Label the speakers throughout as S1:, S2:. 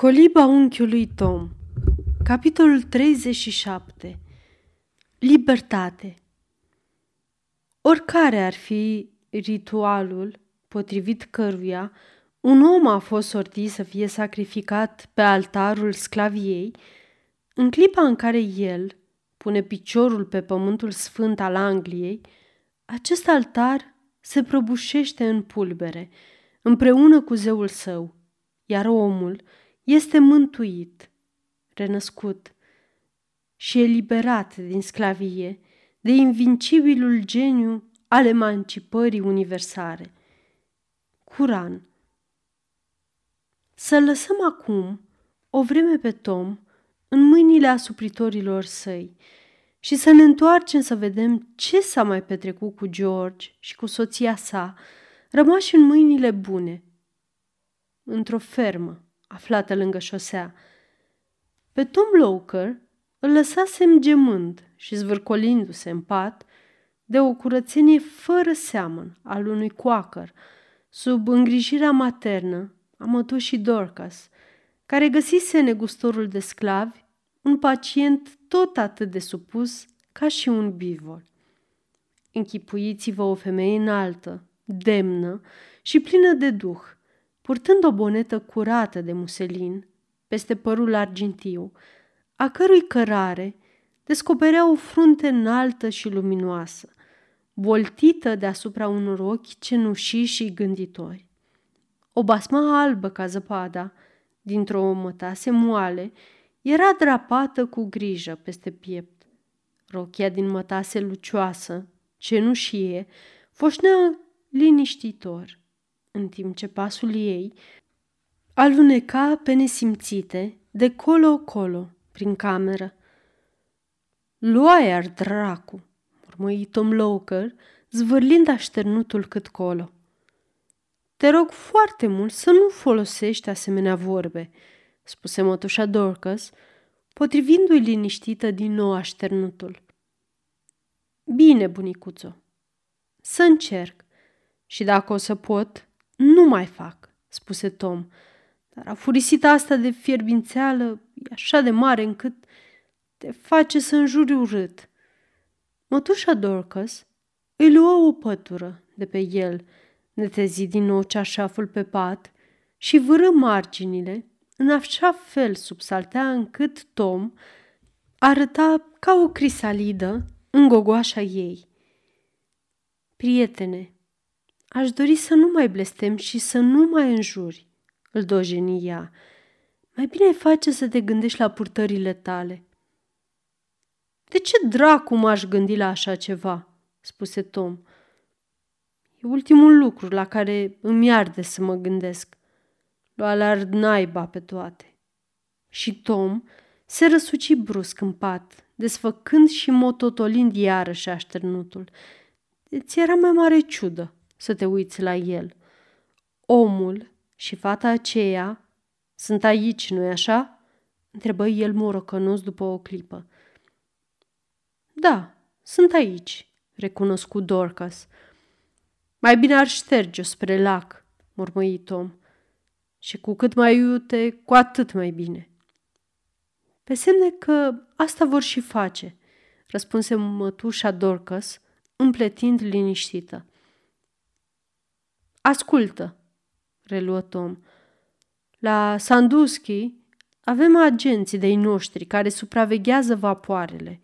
S1: Coliba unchiului Tom. Capitolul 37 Libertate. Oricare ar fi ritualul potrivit căruia un om a fost sortit să fie sacrificat pe altarul sclaviei, în clipa în care el pune piciorul pe pământul sfânt al Angliei, acest altar se prăbușește în pulbere, împreună cu zeul său, iar omul – este mântuit, renăscut și eliberat din sclavie de invincibilul geniu al emancipării universale. Curan Să lăsăm acum o vreme pe Tom în mâinile asupritorilor săi și să ne întoarcem să vedem ce s-a mai petrecut cu George și cu soția sa, rămași în mâinile bune, într-o fermă aflată lângă șosea. Pe Tom Loker îl lăsasem gemând și zvârcolindu-se în pat de o curățenie fără seamăn al unui coacăr, sub îngrijirea maternă a mătușii Dorcas, care găsise negustorul de sclavi un pacient tot atât de supus ca și un bivol. Închipuiți-vă o femeie înaltă, demnă și plină de duh – purtând o bonetă curată de muselin peste părul argintiu, a cărui cărare descoperea o frunte înaltă și luminoasă, voltită deasupra unor ochi cenușii și gânditori. O basma albă ca zăpada, dintr-o mătase moale, era drapată cu grijă peste piept. Rochia din mătase lucioasă, cenușie, foșnea liniștitor în timp ce pasul ei aluneca pe nesimțite de colo-colo prin cameră. Luai dracu, mormăi Tom Loker, zvârlind așternutul cât colo. Te rog foarte mult să nu folosești asemenea vorbe, spuse mătușa Dorcas, potrivindu-i liniștită din nou așternutul. Bine, bunicuțo, să încerc și dacă o să pot, nu mai fac, spuse Tom, dar afurisita asta de fierbințeală e așa de mare încât te face să înjuri urât. Mătușa Dorcas îi luă o pătură de pe el, netezi din nou ceașaful pe pat și vâră marginile în așa fel subsaltea încât Tom arăta ca o crisalidă în gogoașa ei. Prietene, Aș dori să nu mai blestem și să nu mai înjuri, îl dojeni ea. Mai bine ai face să te gândești la purtările tale. De ce dracu m-aș gândi la așa ceva? spuse Tom. E ultimul lucru la care îmi arde să mă gândesc. Lua la naiba pe toate. Și Tom se răsuci brusc în pat, desfăcând și mototolind iarăși așternutul. Ți era mai mare ciudă să te uiți la el. Omul și fata aceea sunt aici, nu-i așa? Întrebă el morocănos după o clipă. Da, sunt aici, recunoscu Dorcas. Mai bine ar șterge-o spre lac, mormăi Tom. Și cu cât mai iute, cu atât mai bine. Pe semne că asta vor și face, răspunse mătușa Dorcas, împletind liniștită. Ascultă, reluă Tom. La Sandusky avem agenții de-ai noștri care supraveghează vapoarele.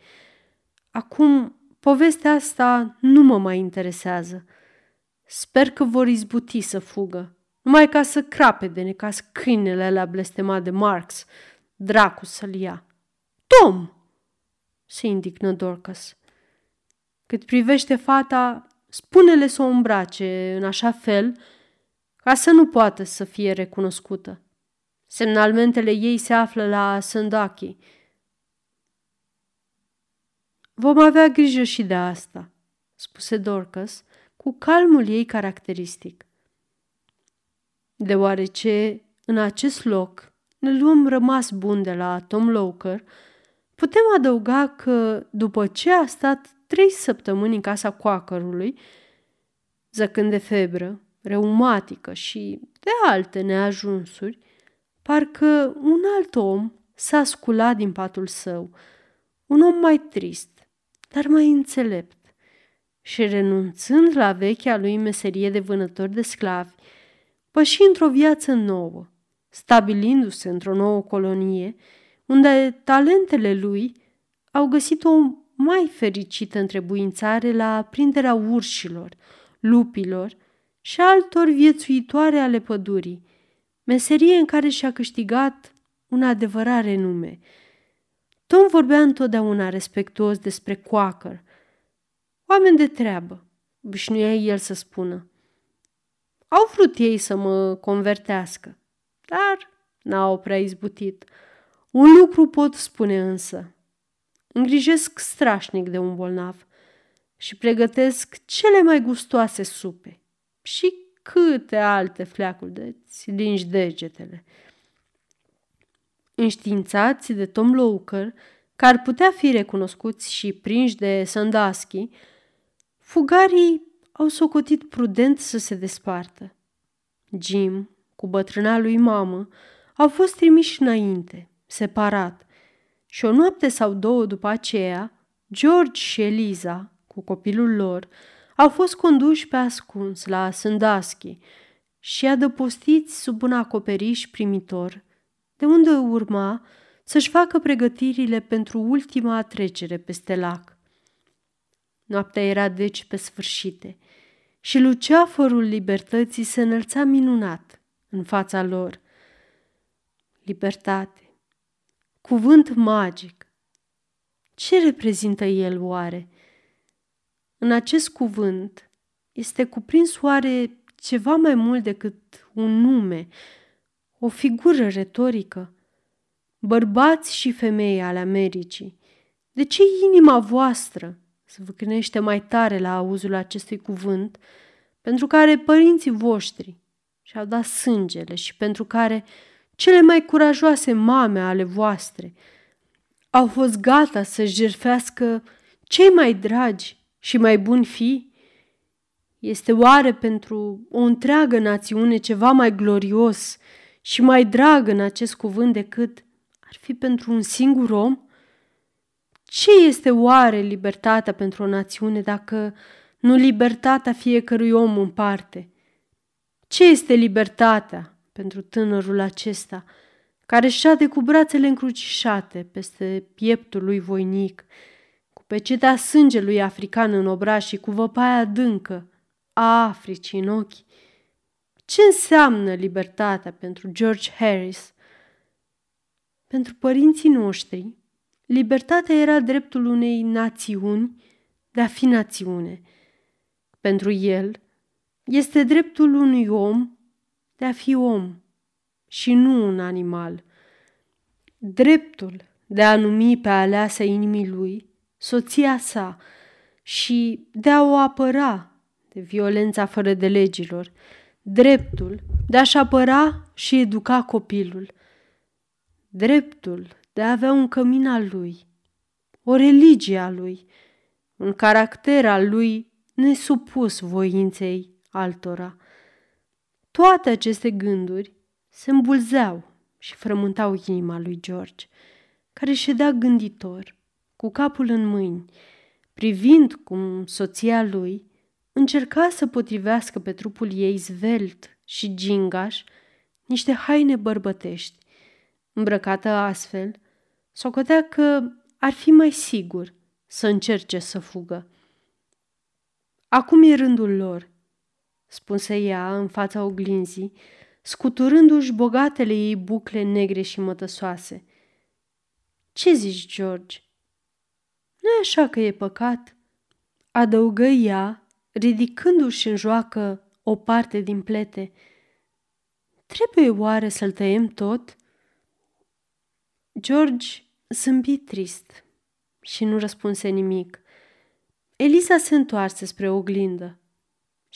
S1: Acum, povestea asta nu mă mai interesează. Sper că vor izbuti să fugă, numai ca să crape de necas câinele alea blestemat de Marx, dracu să-l ia. Tom! se indignă Dorcas. Cât privește fata, Spune-le să o îmbrace în așa fel ca să nu poată să fie recunoscută. Semnalmentele ei se află la Sandaki. Vom avea grijă și de asta, spuse Dorcas cu calmul ei caracteristic. Deoarece în acest loc ne luăm rămas bun de la Tom Loker, putem adăuga că după ce a stat trei săptămâni în casa coacărului, zăcând de febră, reumatică și de alte neajunsuri, parcă un alt om s-a sculat din patul său, un om mai trist, dar mai înțelept. Și renunțând la vechea lui meserie de vânător de sclavi, păși într-o viață nouă, stabilindu-se într-o nouă colonie, unde talentele lui au găsit o mai fericită întrebuințare la prinderea urșilor, lupilor și altor viețuitoare ale pădurii, meserie în care și-a câștigat un adevărat renume. Tom vorbea întotdeauna respectuos despre Quaker. Oameni de treabă, obișnuia el să spună. Au vrut ei să mă convertească, dar n-au prea izbutit. Un lucru pot spune însă. Îngrijesc strașnic de un bolnav și pregătesc cele mai gustoase supe și câte alte fleacuri de-ți lingi degetele. Înștiințați de Tom Loker, care ar putea fi recunoscuți și prinși de Sandusky, fugarii au socotit prudent să se despartă. Jim, cu bătrâna lui mamă, au fost trimiși înainte, separat, și o noapte sau două după aceea, George și Eliza, cu copilul lor, au fost conduși pe ascuns la Sandusky și adăpostiți sub un acoperiș primitor, de unde urma să-și facă pregătirile pentru ultima trecere peste lac. Noaptea era deci pe sfârșite și luceafărul libertății se înălța minunat în fața lor. Libertate, cuvânt magic. Ce reprezintă el oare? În acest cuvânt este cuprins oare ceva mai mult decât un nume, o figură retorică? Bărbați și femei ale Americii, de ce inima voastră se vâcnește mai tare la auzul acestui cuvânt, pentru care părinții voștri și-au dat sângele și pentru care cele mai curajoase mame ale voastre au fost gata să-și jerfească cei mai dragi și mai buni fi? Este oare pentru o întreagă națiune ceva mai glorios și mai drag în acest cuvânt decât ar fi pentru un singur om? Ce este oare libertatea pentru o națiune dacă nu libertatea fiecărui om în parte? Ce este libertatea pentru tânărul acesta care șade cu brațele încrucișate peste pieptul lui voinic, cu pecetea sângelui african în obraj și cu văpaia adâncă a Africii în ochi? Ce înseamnă libertatea pentru George Harris? Pentru părinții noștri, libertatea era dreptul unei națiuni de a fi națiune. Pentru el, este dreptul unui om de a fi om și nu un animal. Dreptul de a numi pe aleasa inimii lui soția sa și de a o apăra de violența fără de legilor, dreptul de a-și apăra și educa copilul, dreptul de a avea un cămin al lui, o religie a lui, un caracter al lui nesupus voinței altora. Toate aceste gânduri se îmbulzeau și frământau inima lui George, care ședea gânditor, cu capul în mâini, privind cum soția lui încerca să potrivească pe trupul ei zvelt și gingaș niște haine bărbătești. Îmbrăcată astfel, socotea că ar fi mai sigur să încerce să fugă. Acum e rândul lor, spuse ea în fața oglinzii, scuturându-și bogatele ei bucle negre și mătăsoase. Ce zici, George? nu e așa că e păcat? Adăugă ea, ridicându-și în joacă o parte din plete. Trebuie oare să-l tăiem tot? George zâmbi trist și nu răspunse nimic. Elisa se întoarse spre oglindă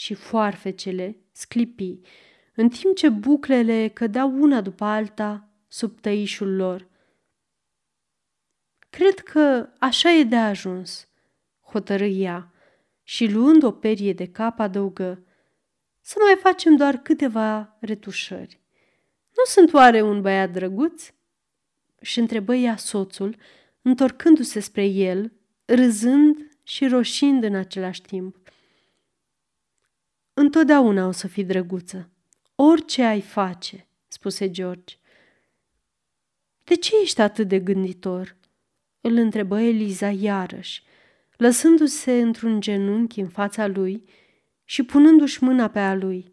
S1: și foarfecele sclipi, în timp ce buclele cădeau una după alta sub tăișul lor. Cred că așa e de ajuns, hotărâia și luând o perie de cap adăugă, să mai facem doar câteva retușări. Nu sunt oare un băiat drăguț?" și întrebă ea soțul, întorcându-se spre el, râzând și roșind în același timp. Întotdeauna o să fii drăguță, orice ai face, spuse George. De ce ești atât de gânditor? Îl întrebă Eliza iarăși, lăsându-se într-un genunchi în fața lui și punându-și mâna pe a lui.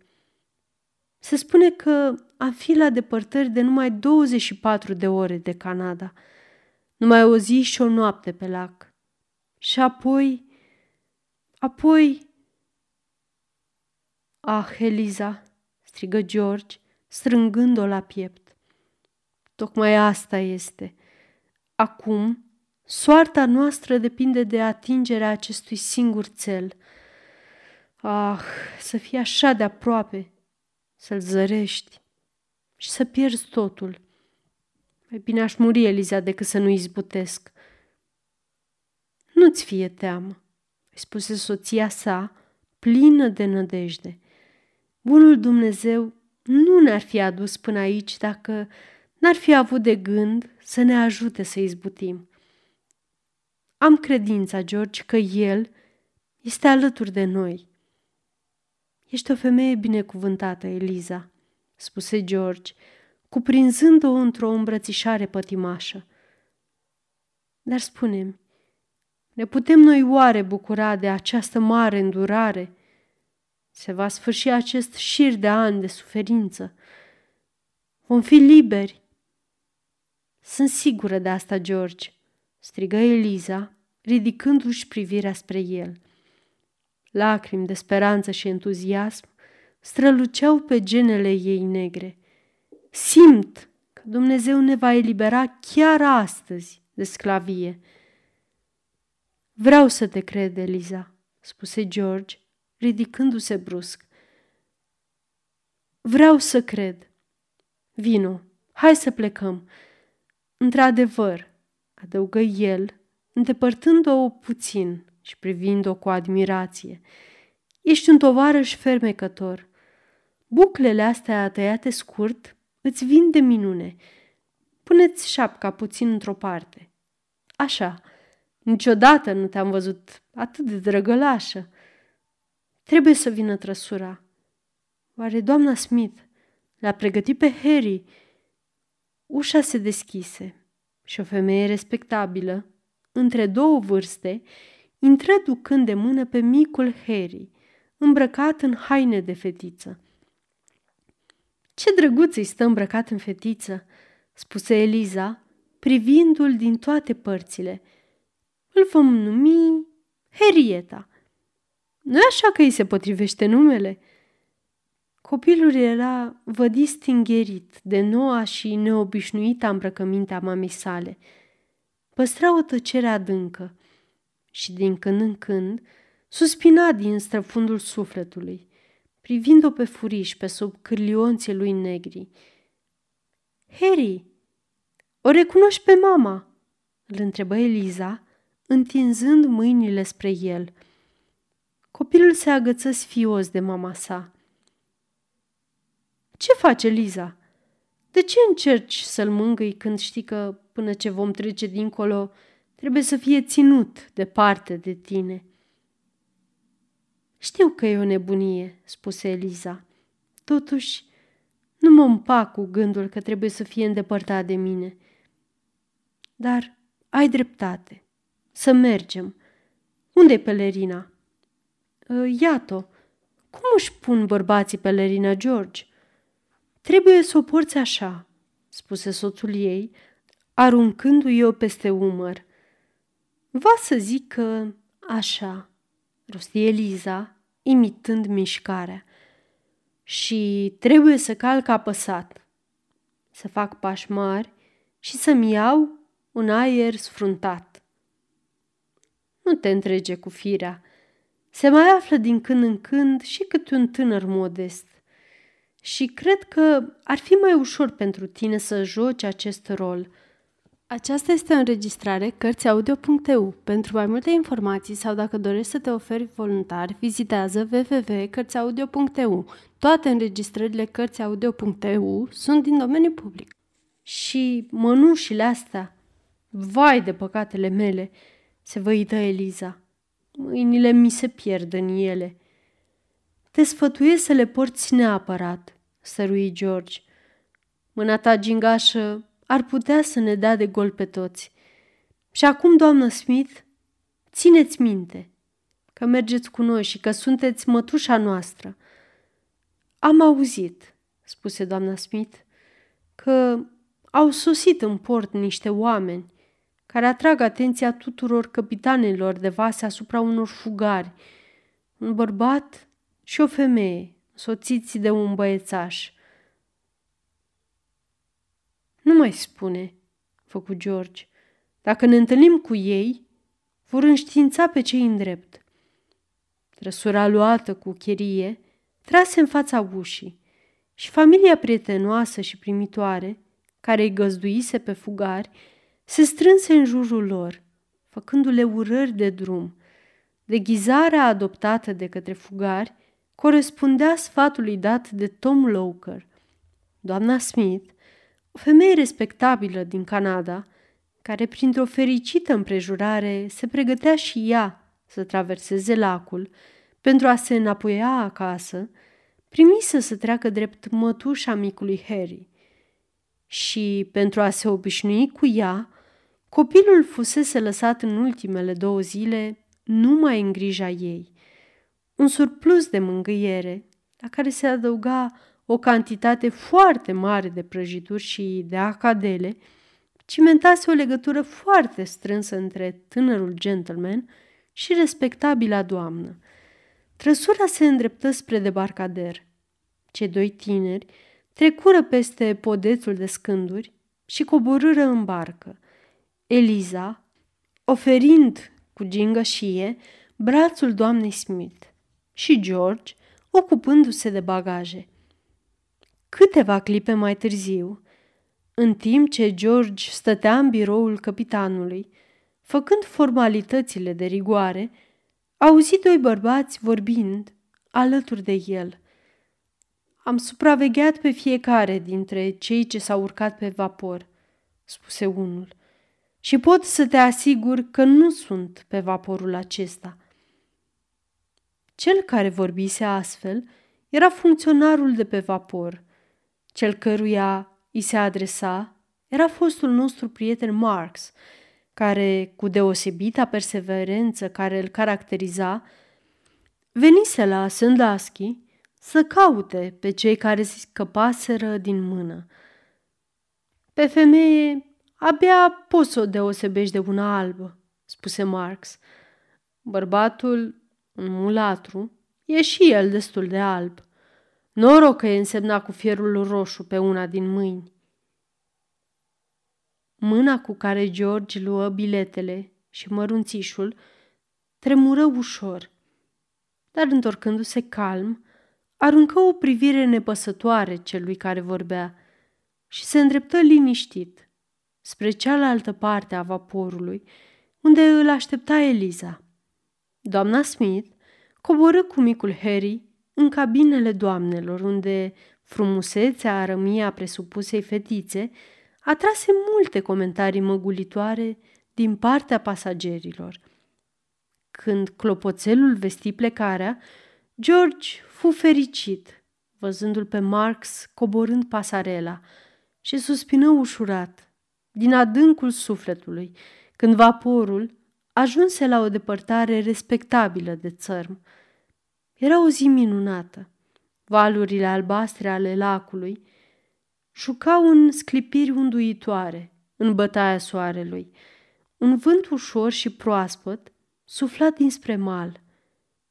S1: Se spune că a fi la depărtări de numai 24 de ore de Canada, numai o zi și o noapte pe lac. Și apoi, apoi... Ah, Eliza, strigă George, strângând-o la piept. Tocmai asta este. Acum, soarta noastră depinde de atingerea acestui singur cel. Ah, să fii așa de aproape, să-l zărești și să pierzi totul. Mai bine aș muri, Eliza, decât să nu izbutesc. Nu-ți fie teamă, îi spuse soția sa, plină de nădejde. Bunul Dumnezeu nu ne-ar fi adus până aici dacă n-ar fi avut de gând să ne ajute să izbutim. Am credința, George, că El este alături de noi. Ești o femeie binecuvântată, Eliza, spuse George, cuprinzând-o într-o îmbrățișare pătimașă. Dar spune ne putem noi oare bucura de această mare îndurare? Se va sfârși acest șir de ani de suferință. Vom fi liberi. Sunt sigură de asta, George, strigă Eliza, ridicându-și privirea spre el. Lacrimi de speranță și entuziasm străluceau pe genele ei negre. Simt că Dumnezeu ne va elibera chiar astăzi de sclavie. Vreau să te cred, Eliza, spuse George, ridicându-se brusc. Vreau să cred. Vino, hai să plecăm. Într-adevăr, adăugă el, îndepărtând-o puțin și privind-o cu admirație. Ești un tovarăș fermecător. Buclele astea tăiate scurt îți vin de minune. Puneți șapca puțin într-o parte. Așa, niciodată nu te-am văzut atât de drăgălașă. Trebuie să vină trăsura. Oare doamna Smith l-a pregătit pe Harry? Ușa se deschise și o femeie respectabilă, între două vârste, intră ducând de mână pe micul Harry, îmbrăcat în haine de fetiță. Ce drăguț îi stă îmbrăcat în fetiță, spuse Eliza, privindu-l din toate părțile. Îl vom numi Herieta. Nu așa că îi se potrivește numele? Copilul era vădit stingherit de noua și neobișnuită îmbrăcăminte a mamei sale. Păstra o tăcere adâncă și din când în când suspina din străfundul sufletului, privind-o pe furiș pe sub cârlionții lui negri. Harry, o recunoști pe mama?" îl întrebă Eliza, întinzând mâinile spre el. Copilul se agăță sfios de mama sa. Ce face Liza? De ce încerci să-l mângâi când știi că, până ce vom trece dincolo, trebuie să fie ținut departe de tine?" Știu că e o nebunie, spuse Eliza. Totuși, nu mă împac cu gândul că trebuie să fie îndepărtat de mine. Dar ai dreptate. Să mergem. Unde-i pelerina? Ă, iată, cum își pun bărbații pelerina, George? Trebuie să o porți așa, spuse soțul ei, aruncându-i o peste umăr. Va să zic că așa, rosti Eliza, imitând mișcarea. Și trebuie să calc apăsat, să fac pași mari și să-mi iau un aer sfruntat. Nu te întrege cu firea. Se mai află din când în când și câte un tânăr modest. Și cred că ar fi mai ușor pentru tine să joci acest rol. Aceasta este o înregistrare Cărțiaudio.eu. Pentru mai multe informații sau dacă dorești să te oferi voluntar, vizitează www.cărțiaudio.eu. Toate înregistrările Cărțiaudio.eu sunt din domeniu public. Și mănușile astea, vai de păcatele mele, se văită Eliza. Mâinile mi se pierd în ele. Te sfătuiesc să le porți neapărat, stărui George. Mâna ta gingașă ar putea să ne dea de gol pe toți. Și acum, doamnă Smith, țineți minte că mergeți cu noi și că sunteți mătușa noastră. Am auzit, spuse doamna Smith, că au sosit în port niște oameni care atrag atenția tuturor capitanilor de vase asupra unor fugari, un bărbat și o femeie, soțiți de un băiețaș. Nu mai spune, făcu George. Dacă ne întâlnim cu ei, vor înștiința pe cei îndrept. Trăsura luată cu cherie trase în fața ușii și familia prietenoasă și primitoare, care îi găzduise pe fugari, se strânse în jurul lor, făcându-le urări de drum. Deghizarea adoptată de către fugari corespundea sfatului dat de Tom Loker. Doamna Smith o femeie respectabilă din Canada, care printr-o fericită împrejurare se pregătea și ea să traverseze lacul pentru a se înapoia acasă, primise să treacă drept mătușa micului Harry. Și, pentru a se obișnui cu ea, copilul fusese lăsat în ultimele două zile numai în grija ei. Un surplus de mângâiere, la care se adăuga o cantitate foarte mare de prăjituri și de acadele, cimentase o legătură foarte strânsă între tânărul gentleman și respectabila doamnă. Trăsura se îndreptă spre debarcader. Cei doi tineri trecură peste podețul de scânduri și coborâră în barcă. Eliza, oferind cu gingășie brațul doamnei Smith și George, ocupându-se de bagaje – Câteva clipe mai târziu, în timp ce George stătea în biroul capitanului, făcând formalitățile de rigoare, auzi doi bărbați vorbind alături de el. Am supravegheat pe fiecare dintre cei ce s-au urcat pe vapor, spuse unul, și pot să te asigur că nu sunt pe vaporul acesta. Cel care vorbise astfel era funcționarul de pe vapor – cel căruia îi se adresa era fostul nostru prieten Marx, care, cu deosebită perseverență care îl caracteriza, venise la Sandusky să caute pe cei care se scăpaseră din mână. Pe femeie abia poți să o deosebești de una albă, spuse Marx. Bărbatul, un mulatru, e și el destul de alb. Noroc că e însemnat cu fierul roșu pe una din mâini. Mâna cu care George luă biletele și mărunțișul tremură ușor, dar întorcându-se calm, aruncă o privire nepăsătoare celui care vorbea și se îndreptă liniștit spre cealaltă parte a vaporului, unde îl aștepta Eliza. Doamna Smith coborâ cu micul Harry în cabinele doamnelor, unde frumusețea arămia presupusei fetițe atrase multe comentarii măgulitoare din partea pasagerilor. Când clopoțelul vesti plecarea, George fu fericit, văzându-l pe Marx coborând pasarela și suspină ușurat, din adâncul sufletului, când vaporul ajunse la o depărtare respectabilă de țărm. Era o zi minunată. Valurile albastre ale lacului jucau în sclipiri unduitoare în bătaia soarelui. Un vânt ușor și proaspăt sufla dinspre mal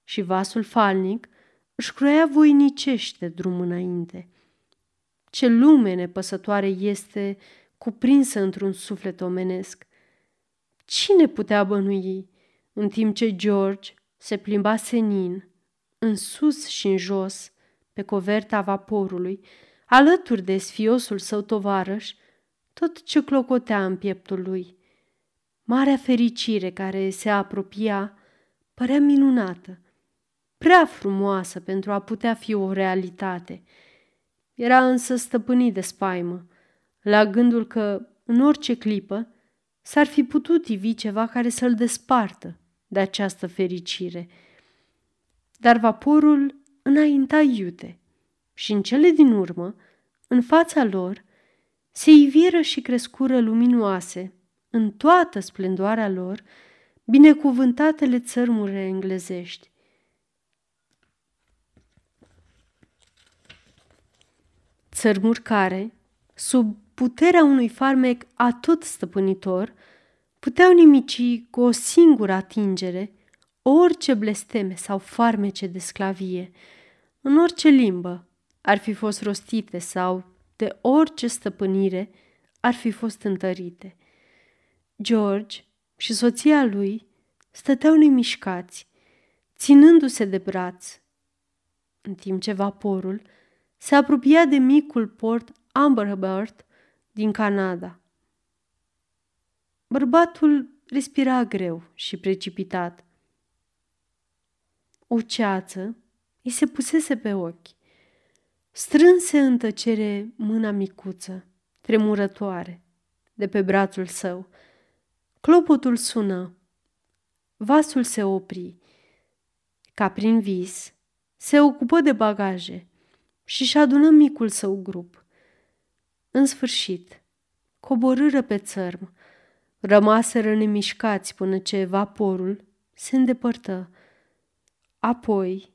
S1: și vasul falnic își croia voinicește drum înainte. Ce lume nepăsătoare este cuprinsă într-un suflet omenesc. Cine putea bănui în timp ce George se plimba senin în sus și în jos, pe coverta vaporului, alături de sfiosul său tovarăș, tot ce clocotea în pieptul lui. Marea fericire care se apropia părea minunată, prea frumoasă pentru a putea fi o realitate. Era însă stăpânit de spaimă, la gândul că, în orice clipă, s-ar fi putut ivi ceva care să-l despartă de această fericire. Dar vaporul înainta iute și în cele din urmă, în fața lor, se iviră și crescură luminoase, în toată splendoarea lor, binecuvântatele țărmuri englezești. Țărmuri care, sub puterea unui farmec atot stăpânitor, puteau nimici cu o singură atingere orice blesteme sau farmece de sclavie, în orice limbă ar fi fost rostite sau de orice stăpânire ar fi fost întărite. George și soția lui stăteau nemișcați, ținându-se de braț, în timp ce vaporul se apropia de micul port Amberbird din Canada. Bărbatul respira greu și precipitat. O ceață îi se pusese pe ochi. Strânse în tăcere mâna micuță, tremurătoare, de pe brațul său. Clopotul sună. Vasul se opri. Ca prin vis, se ocupă de bagaje și-și adună micul său grup. În sfârșit, coborâră pe țărm, rămaseră nemișcați până ce vaporul se îndepărtă. Apoi,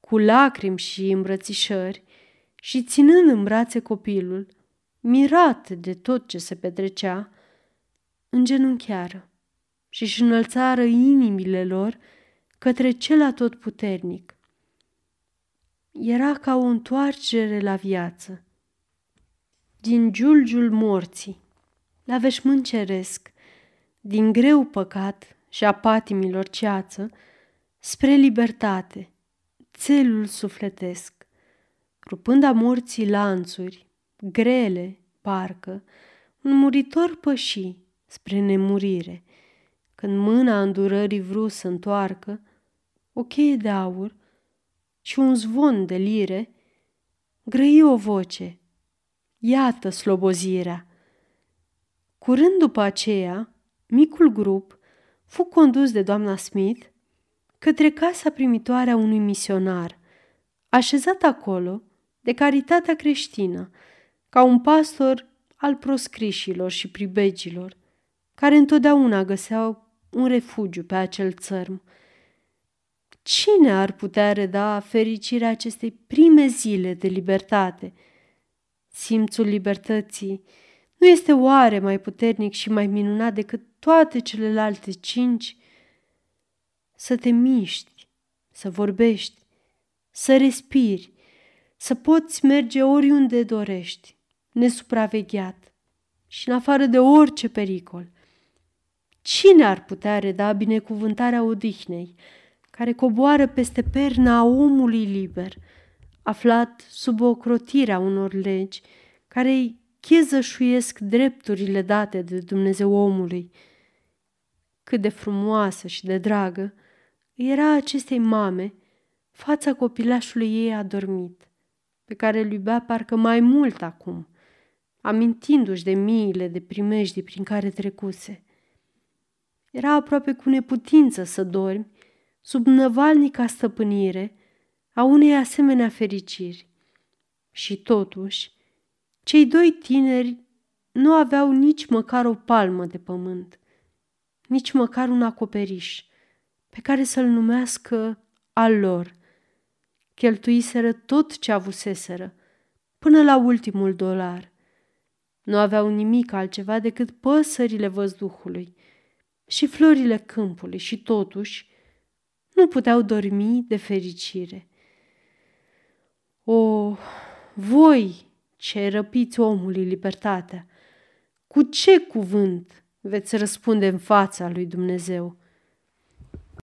S1: cu lacrimi și îmbrățișări, și ținând în brațe copilul, mirat de tot ce se petrecea, îngenunchiară și își înălțară inimile lor către cel atotputernic. Era ca o întoarcere la viață. Din giulgiul morții, la veșmânt ceresc, din greu păcat și a patimilor ceață, spre libertate, țelul sufletesc rupând a morții lanțuri, grele, parcă, un muritor păși spre nemurire, când mâna îndurării vru să întoarcă, o cheie de aur și un zvon de lire, grăi o voce, iată slobozirea. Curând după aceea, micul grup fu condus de doamna Smith către casa primitoare a unui misionar, așezat acolo, de caritatea creștină, ca un pastor al proscrișilor și pribegilor, care întotdeauna găseau un refugiu pe acel țărm. Cine ar putea reda fericirea acestei prime zile de libertate? Simțul libertății nu este oare mai puternic și mai minunat decât toate celelalte cinci? Să te miști, să vorbești, să respiri, să poți merge oriunde dorești, nesupravegheat și în afară de orice pericol. Cine ar putea reda binecuvântarea odihnei, care coboară peste perna omului liber, aflat sub ocrotirea unor legi care îi chezășuiesc drepturile date de Dumnezeu omului. Cât de frumoasă și de dragă era acestei mame fața copilașului ei adormit pe care îl iubea parcă mai mult acum, amintindu-și de miile de primejdii prin care trecuse. Era aproape cu neputință să dormi sub năvalnica stăpânire a unei asemenea fericiri. Și totuși, cei doi tineri nu aveau nici măcar o palmă de pământ, nici măcar un acoperiș pe care să-l numească al lor – cheltuiseră tot ce avuseseră, până la ultimul dolar. Nu aveau nimic altceva decât păsările văzduhului și florile câmpului și totuși nu puteau dormi de fericire. O, voi ce răpiți omului libertatea, cu ce cuvânt veți răspunde în fața lui Dumnezeu?